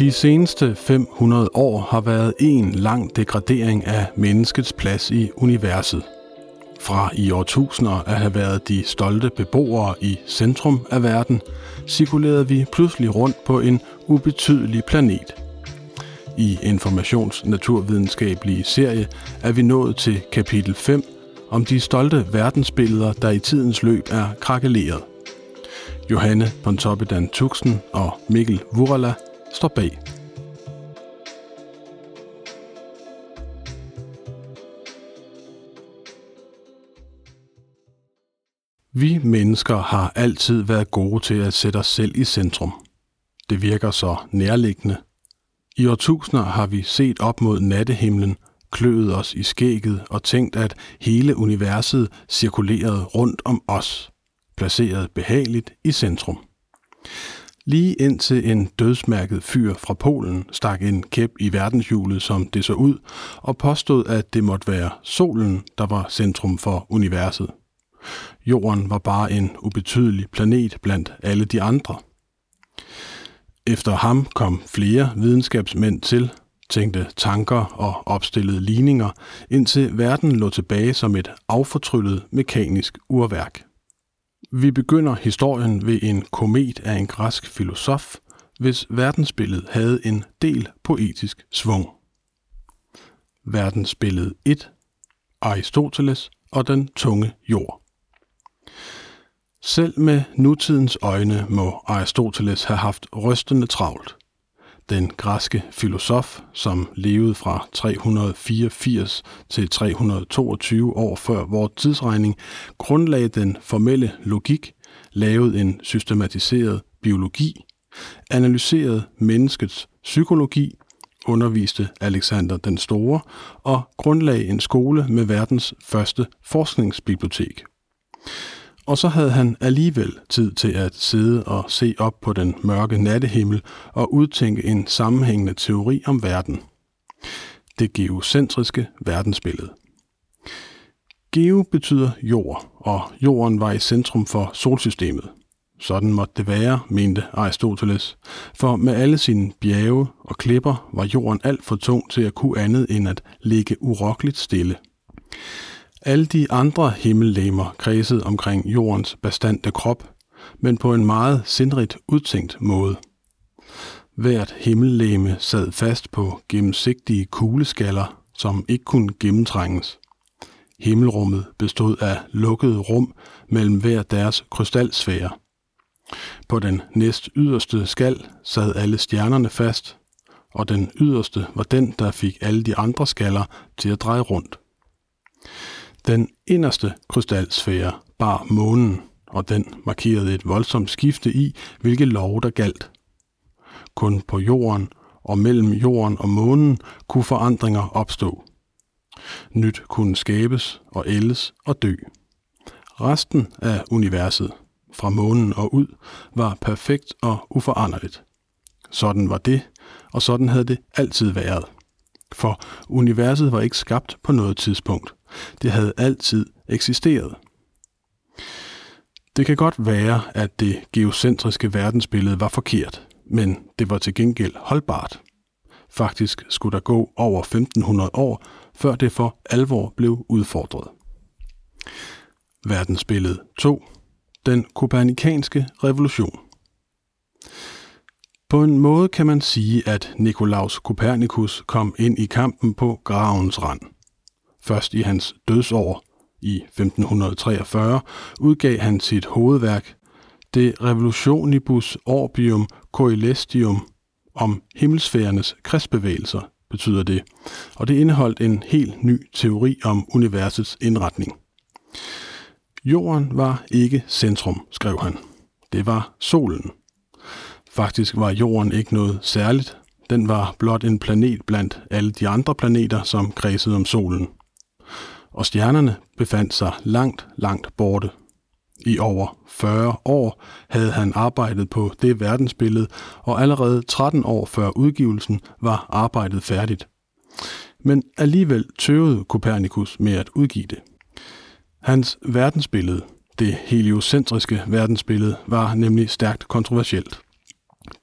De seneste 500 år har været en lang degradering af menneskets plads i universet. Fra i årtusinder at have været de stolte beboere i centrum af verden, cirkulerede vi pludselig rundt på en ubetydelig planet. I informationsnaturvidenskabelige serie er vi nået til kapitel 5 om de stolte verdensbilleder, der i tidens løb er krakeleret. Johanne Pontoppidan Tuxen og Mikkel Vurala står bag. Vi mennesker har altid været gode til at sætte os selv i centrum. Det virker så nærliggende. I årtusinder har vi set op mod nattehimlen, kløet os i skægget og tænkt, at hele universet cirkulerede rundt om os, placeret behageligt i centrum. Lige indtil en dødsmærket fyr fra Polen stak en kæp i verdenshjulet, som det så ud, og påstod, at det måtte være solen, der var centrum for universet. Jorden var bare en ubetydelig planet blandt alle de andre. Efter ham kom flere videnskabsmænd til, tænkte tanker og opstillede ligninger, indtil verden lå tilbage som et affortryllet mekanisk urværk. Vi begynder historien ved en komet af en græsk filosof, hvis verdensbillede havde en del poetisk svung. Verdensbillede 1. Aristoteles og den tunge jord. Selv med nutidens øjne må Aristoteles have haft rystende travlt. Den græske filosof, som levede fra 384 til 322 år før vores tidsregning, grundlagde den formelle logik, lavede en systematiseret biologi, analyserede menneskets psykologi, underviste Alexander den Store og grundlagde en skole med verdens første forskningsbibliotek. Og så havde han alligevel tid til at sidde og se op på den mørke nattehimmel og udtænke en sammenhængende teori om verden. Det geocentriske verdensbillede. Geo betyder jord, og jorden var i centrum for solsystemet. Sådan måtte det være, mente Aristoteles, for med alle sine bjerge og klipper var jorden alt for tung til at kunne andet end at ligge urokkeligt stille. Alle de andre himmellegemer kredsede omkring jordens bestandte krop, men på en meget sindrigt udtænkt måde. Hvert himmellegeme sad fast på gennemsigtige kugleskaller, som ikke kunne gennemtrænges. Himmelrummet bestod af lukkede rum mellem hver deres krystalsfære. På den næst yderste skal sad alle stjernerne fast, og den yderste var den, der fik alle de andre skaller til at dreje rundt. Den inderste krystalsfære bar månen, og den markerede et voldsomt skifte i, hvilke lov der galt. Kun på jorden og mellem jorden og månen kunne forandringer opstå. Nyt kunne skabes og ældes og dø. Resten af universet, fra månen og ud, var perfekt og uforanderligt. Sådan var det, og sådan havde det altid været. For universet var ikke skabt på noget tidspunkt. Det havde altid eksisteret. Det kan godt være, at det geocentriske verdensbillede var forkert, men det var til gengæld holdbart. Faktisk skulle der gå over 1500 år, før det for alvor blev udfordret. Verdensbillede 2. Den kopernikanske revolution. På en måde kan man sige, at Nikolaus Kopernikus kom ind i kampen på gravens rand – Først i hans dødsår i 1543 udgav han sit hovedværk De Revolutionibus Orbium Coelestium om himmelsfærernes krigsbevægelser, betyder det, og det indeholdt en helt ny teori om universets indretning. Jorden var ikke centrum, skrev han. Det var solen. Faktisk var jorden ikke noget særligt. Den var blot en planet blandt alle de andre planeter, som kredsede om solen og stjernerne befandt sig langt, langt borte. I over 40 år havde han arbejdet på det verdensbillede, og allerede 13 år før udgivelsen var arbejdet færdigt. Men alligevel tøvede Kopernikus med at udgive det. Hans verdensbillede, det heliocentriske verdensbillede, var nemlig stærkt kontroversielt.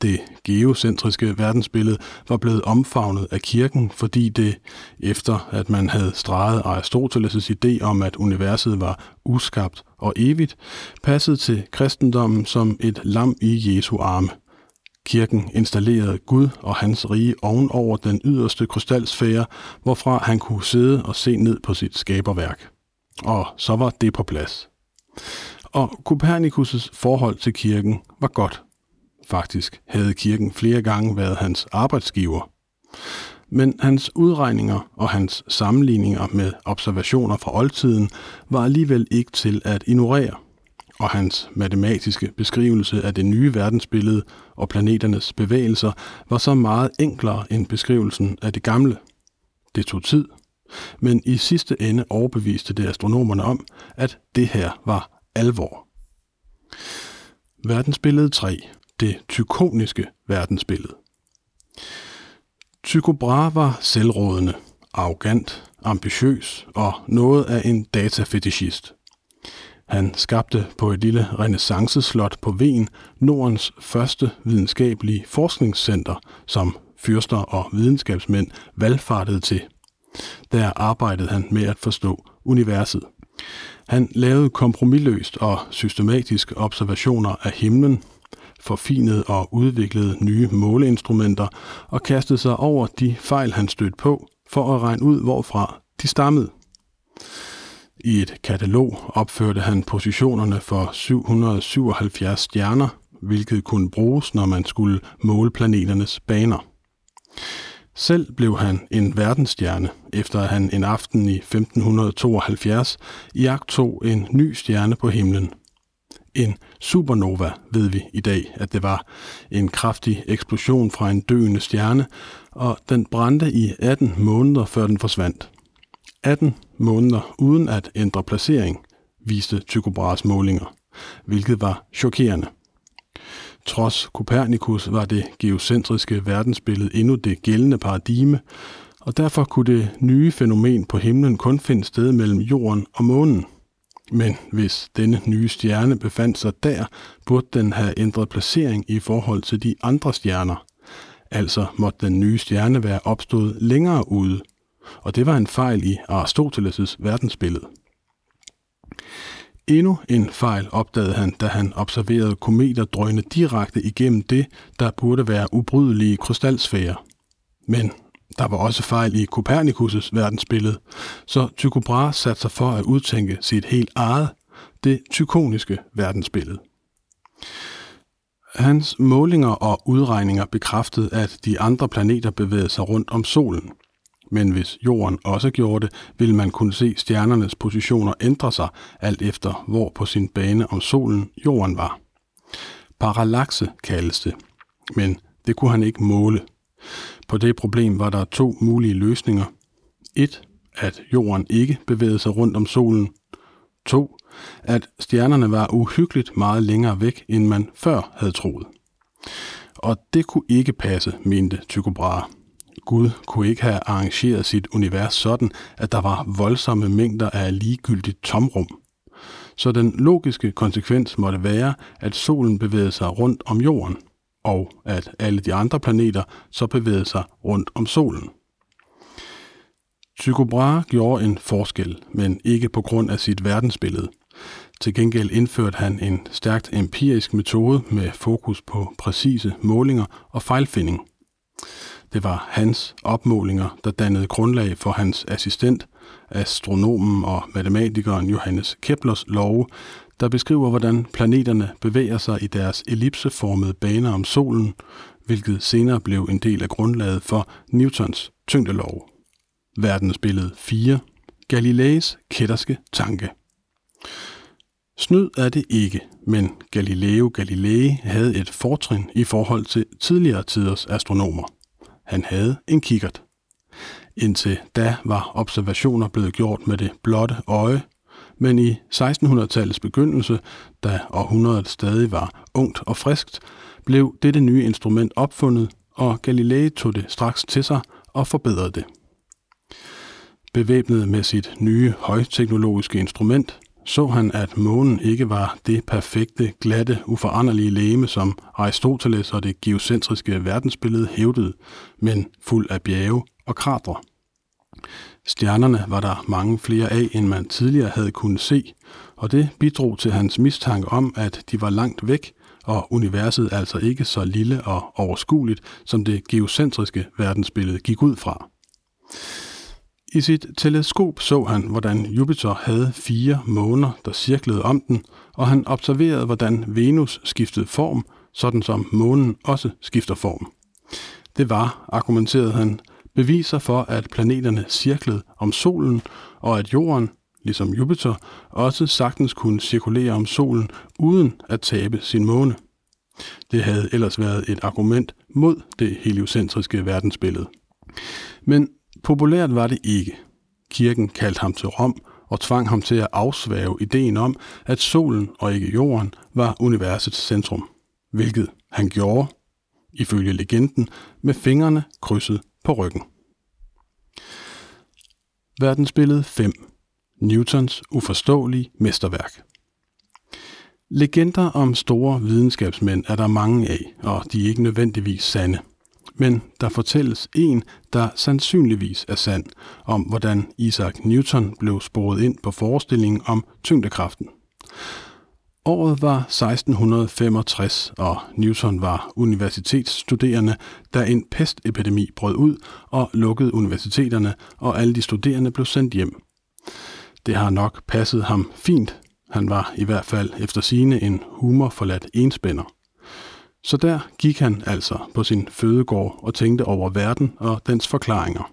Det geocentriske verdensbillede var blevet omfavnet af kirken, fordi det, efter at man havde streget Aristoteles' idé om, at universet var uskabt og evigt, passede til kristendommen som et lam i Jesu arme. Kirken installerede Gud og hans rige ovenover den yderste krystalsfære, hvorfra han kunne sidde og se ned på sit skaberværk. Og så var det på plads. Og Kopernikus' forhold til kirken var godt. Faktisk havde kirken flere gange været hans arbejdsgiver. Men hans udregninger og hans sammenligninger med observationer fra oldtiden var alligevel ikke til at ignorere, og hans matematiske beskrivelse af det nye verdensbillede og planeternes bevægelser var så meget enklere end beskrivelsen af det gamle. Det tog tid, men i sidste ende overbeviste det astronomerne om, at det her var alvor. Verdensbillede 3. Det tykoniske verdensbillede. Tycho Brahe var selvrådende, arrogant, ambitiøs og noget af en datafetischist. Han skabte på et lille renaissanceslot på Ven Nordens første videnskabelige forskningscenter, som fyrster og videnskabsmænd valgfartede til. Der arbejdede han med at forstå universet. Han lavede kompromilløst og systematisk observationer af himlen, forfinede og udviklede nye måleinstrumenter og kastede sig over de fejl, han stødte på, for at regne ud, hvorfra de stammede. I et katalog opførte han positionerne for 777 stjerner, hvilket kunne bruges, når man skulle måle planeternes baner. Selv blev han en verdensstjerne, efter at han en aften i 1572 tog en ny stjerne på himlen. En supernova ved vi i dag, at det var en kraftig eksplosion fra en døende stjerne, og den brændte i 18 måneder, før den forsvandt. 18 måneder uden at ændre placering, viste Tycho Brahes målinger, hvilket var chokerende. Trods Copernicus var det geocentriske verdensbillede endnu det gældende paradigme, og derfor kunne det nye fænomen på himlen kun finde sted mellem jorden og månen. Men hvis denne nye stjerne befandt sig der, burde den have ændret placering i forhold til de andre stjerner. Altså måtte den nye stjerne være opstået længere ude, og det var en fejl i Aristoteles' verdensbillede. Endnu en fejl opdagede han, da han observerede kometer drøne direkte igennem det, der burde være ubrydelige krystalsfærer. Men der var også fejl i Copernicus' verdensbillede, så Tycho Brahe satte sig for at udtænke sit helt eget, det tykoniske verdensbillede. Hans målinger og udregninger bekræftede, at de andre planeter bevægede sig rundt om solen – men hvis jorden også gjorde det, ville man kunne se stjernernes positioner ændre sig, alt efter hvor på sin bane om solen jorden var. Parallaxe kaldes det, men det kunne han ikke måle. På det problem var der to mulige løsninger. 1. At jorden ikke bevægede sig rundt om solen. 2. At stjernerne var uhyggeligt meget længere væk, end man før havde troet. Og det kunne ikke passe, mente Tycho Brahe. Gud kunne ikke have arrangeret sit univers sådan, at der var voldsomme mængder af ligegyldigt tomrum. Så den logiske konsekvens måtte være, at solen bevægede sig rundt om jorden, og at alle de andre planeter så bevægede sig rundt om solen. Tycho Brahe gjorde en forskel, men ikke på grund af sit verdensbillede. Til gengæld indførte han en stærkt empirisk metode med fokus på præcise målinger og fejlfinding – det var hans opmålinger, der dannede grundlag for hans assistent, astronomen og matematikeren Johannes Keplers love, der beskriver, hvordan planeterne bevæger sig i deres ellipseformede baner om solen, hvilket senere blev en del af grundlaget for Newtons tyngdelov. Verdensbillede 4. Galileis kætterske tanke. Snyd er det ikke, men Galileo Galilei havde et fortrin i forhold til tidligere tiders astronomer. Han havde en kikkert. Indtil da var observationer blevet gjort med det blotte øje, men i 1600-tallets begyndelse, da århundredet stadig var ungt og friskt, blev dette nye instrument opfundet, og Galilei tog det straks til sig og forbedrede det. Bevæbnet med sit nye højteknologiske instrument, så han, at månen ikke var det perfekte, glatte, uforanderlige leme, som Aristoteles og det geocentriske verdensbillede hævdede, men fuld af bjerge og kratre. Stjernerne var der mange flere af, end man tidligere havde kunnet se, og det bidrog til hans mistanke om, at de var langt væk, og universet altså ikke så lille og overskueligt, som det geocentriske verdensbillede gik ud fra. I sit teleskop så han, hvordan Jupiter havde fire måner, der cirklede om den, og han observerede, hvordan Venus skiftede form, sådan som månen også skifter form. Det var, argumenterede han, beviser for, at planeterne cirklede om solen, og at jorden, ligesom Jupiter, også sagtens kunne cirkulere om solen uden at tabe sin måne. Det havde ellers været et argument mod det heliocentriske verdensbillede. Men populært var det ikke. Kirken kaldte ham til Rom og tvang ham til at afsvæve ideen om, at solen og ikke jorden var universets centrum, hvilket han gjorde, ifølge legenden, med fingrene krydset på ryggen. Verdensbillede 5. Newtons uforståelige mesterværk. Legender om store videnskabsmænd er der mange af, og de er ikke nødvendigvis sande. Men der fortælles en, der sandsynligvis er sand, om hvordan Isaac Newton blev sporet ind på forestillingen om tyngdekraften. Året var 1665, og Newton var universitetsstuderende, da en pestepidemi brød ud og lukkede universiteterne, og alle de studerende blev sendt hjem. Det har nok passet ham fint. Han var i hvert fald efter sine en humorforladt enspænder. Så der gik han altså på sin fødegård og tænkte over verden og dens forklaringer.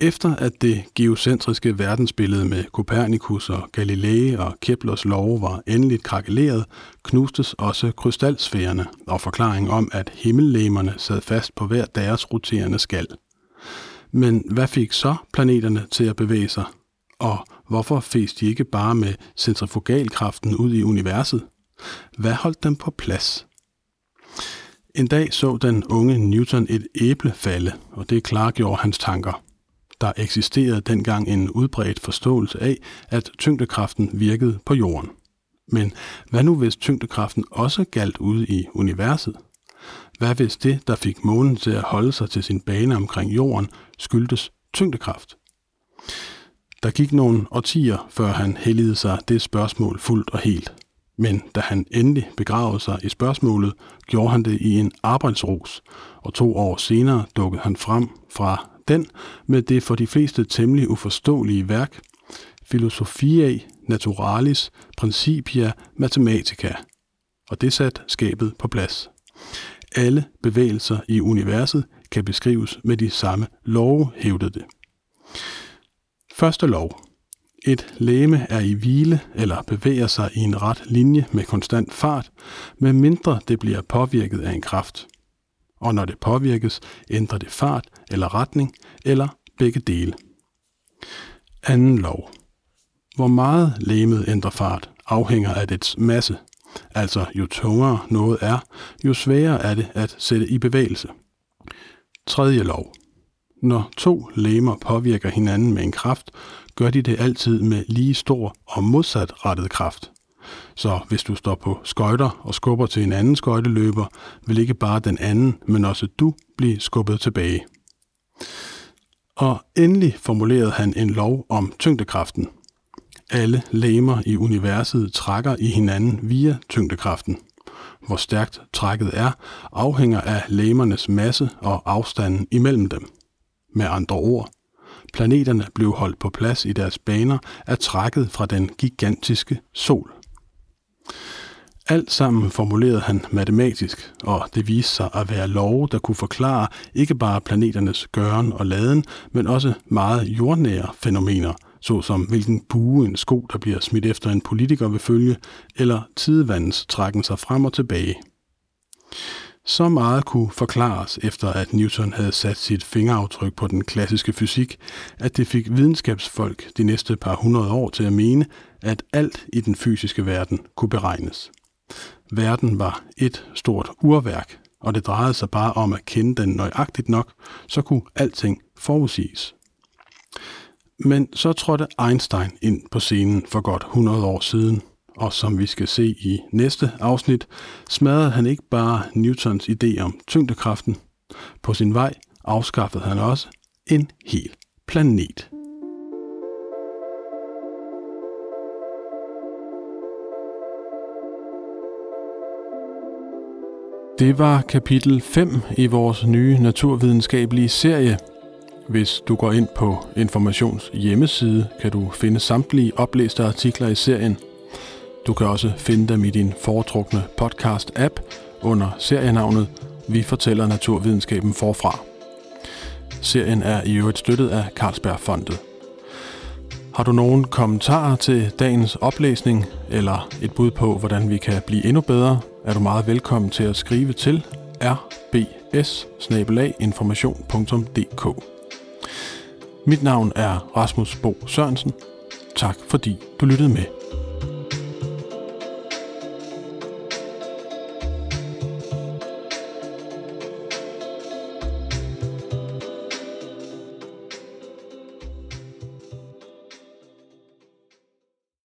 Efter at det geocentriske verdensbillede med Copernicus og Galilei og Keplers lov var endeligt krakeleret, knustes også krystalsfærerne og forklaringen om, at himmellemerne sad fast på hver deres roterende skal. Men hvad fik så planeterne til at bevæge sig? Og hvorfor fes de ikke bare med centrifugalkraften ud i universet? Hvad holdt dem på plads? En dag så den unge Newton et æble falde, og det klargjorde hans tanker. Der eksisterede dengang en udbredt forståelse af, at tyngdekraften virkede på jorden. Men hvad nu hvis tyngdekraften også galt ude i universet? Hvad hvis det, der fik månen til at holde sig til sin bane omkring jorden, skyldtes tyngdekraft? Der gik nogle årtier, før han helligede sig det spørgsmål fuldt og helt. Men da han endelig begravede sig i spørgsmålet, gjorde han det i en arbejdsros, og to år senere dukkede han frem fra den med det for de fleste temmelig uforståelige værk Philosophiae Naturalis Principia Mathematica, og det satte skabet på plads. Alle bevægelser i universet kan beskrives med de samme love, hævdede det. Første lov. Et læme er i hvile eller bevæger sig i en ret linje med konstant fart, medmindre det bliver påvirket af en kraft. Og når det påvirkes, ændrer det fart eller retning, eller begge dele. Anden lov. Hvor meget lemet ændrer fart, afhænger af dets masse. Altså jo tungere noget er, jo sværere er det at sætte i bevægelse. Tredje lov. Når to legemer påvirker hinanden med en kraft, gør de det altid med lige stor og modsat rettet kraft. Så hvis du står på skøjter og skubber til en anden skøjteløber, vil ikke bare den anden, men også du blive skubbet tilbage. Og endelig formulerede han en lov om tyngdekraften. Alle legemer i universet trækker i hinanden via tyngdekraften. Hvor stærkt trækket er, afhænger af legemernes masse og afstanden imellem dem. Med andre ord, planeterne blev holdt på plads i deres baner af trækket fra den gigantiske sol. Alt sammen formulerede han matematisk, og det viste sig at være love, der kunne forklare ikke bare planeternes gøren og laden, men også meget jordnære fænomener, såsom hvilken bue en sko, der bliver smidt efter en politiker vil følge, eller tidevandens trækken sig frem og tilbage. Så meget kunne forklares efter, at Newton havde sat sit fingeraftryk på den klassiske fysik, at det fik videnskabsfolk de næste par hundrede år til at mene, at alt i den fysiske verden kunne beregnes. Verden var et stort urværk, og det drejede sig bare om at kende den nøjagtigt nok, så kunne alting forudsiges. Men så trådte Einstein ind på scenen for godt 100 år siden, og som vi skal se i næste afsnit, smadrede han ikke bare Newtons idé om tyngdekraften. På sin vej afskaffede han også en hel planet. Det var kapitel 5 i vores nye naturvidenskabelige serie. Hvis du går ind på Informations hjemmeside, kan du finde samtlige oplæste artikler i serien. Du kan også finde dem i din foretrukne podcast-app under serienavnet Vi fortæller naturvidenskaben forfra. Serien er i øvrigt støttet af Carlsbergfondet. Har du nogen kommentarer til dagens oplæsning, eller et bud på, hvordan vi kan blive endnu bedre, er du meget velkommen til at skrive til rbs Mit navn er Rasmus Bo Sørensen. Tak fordi du lyttede med.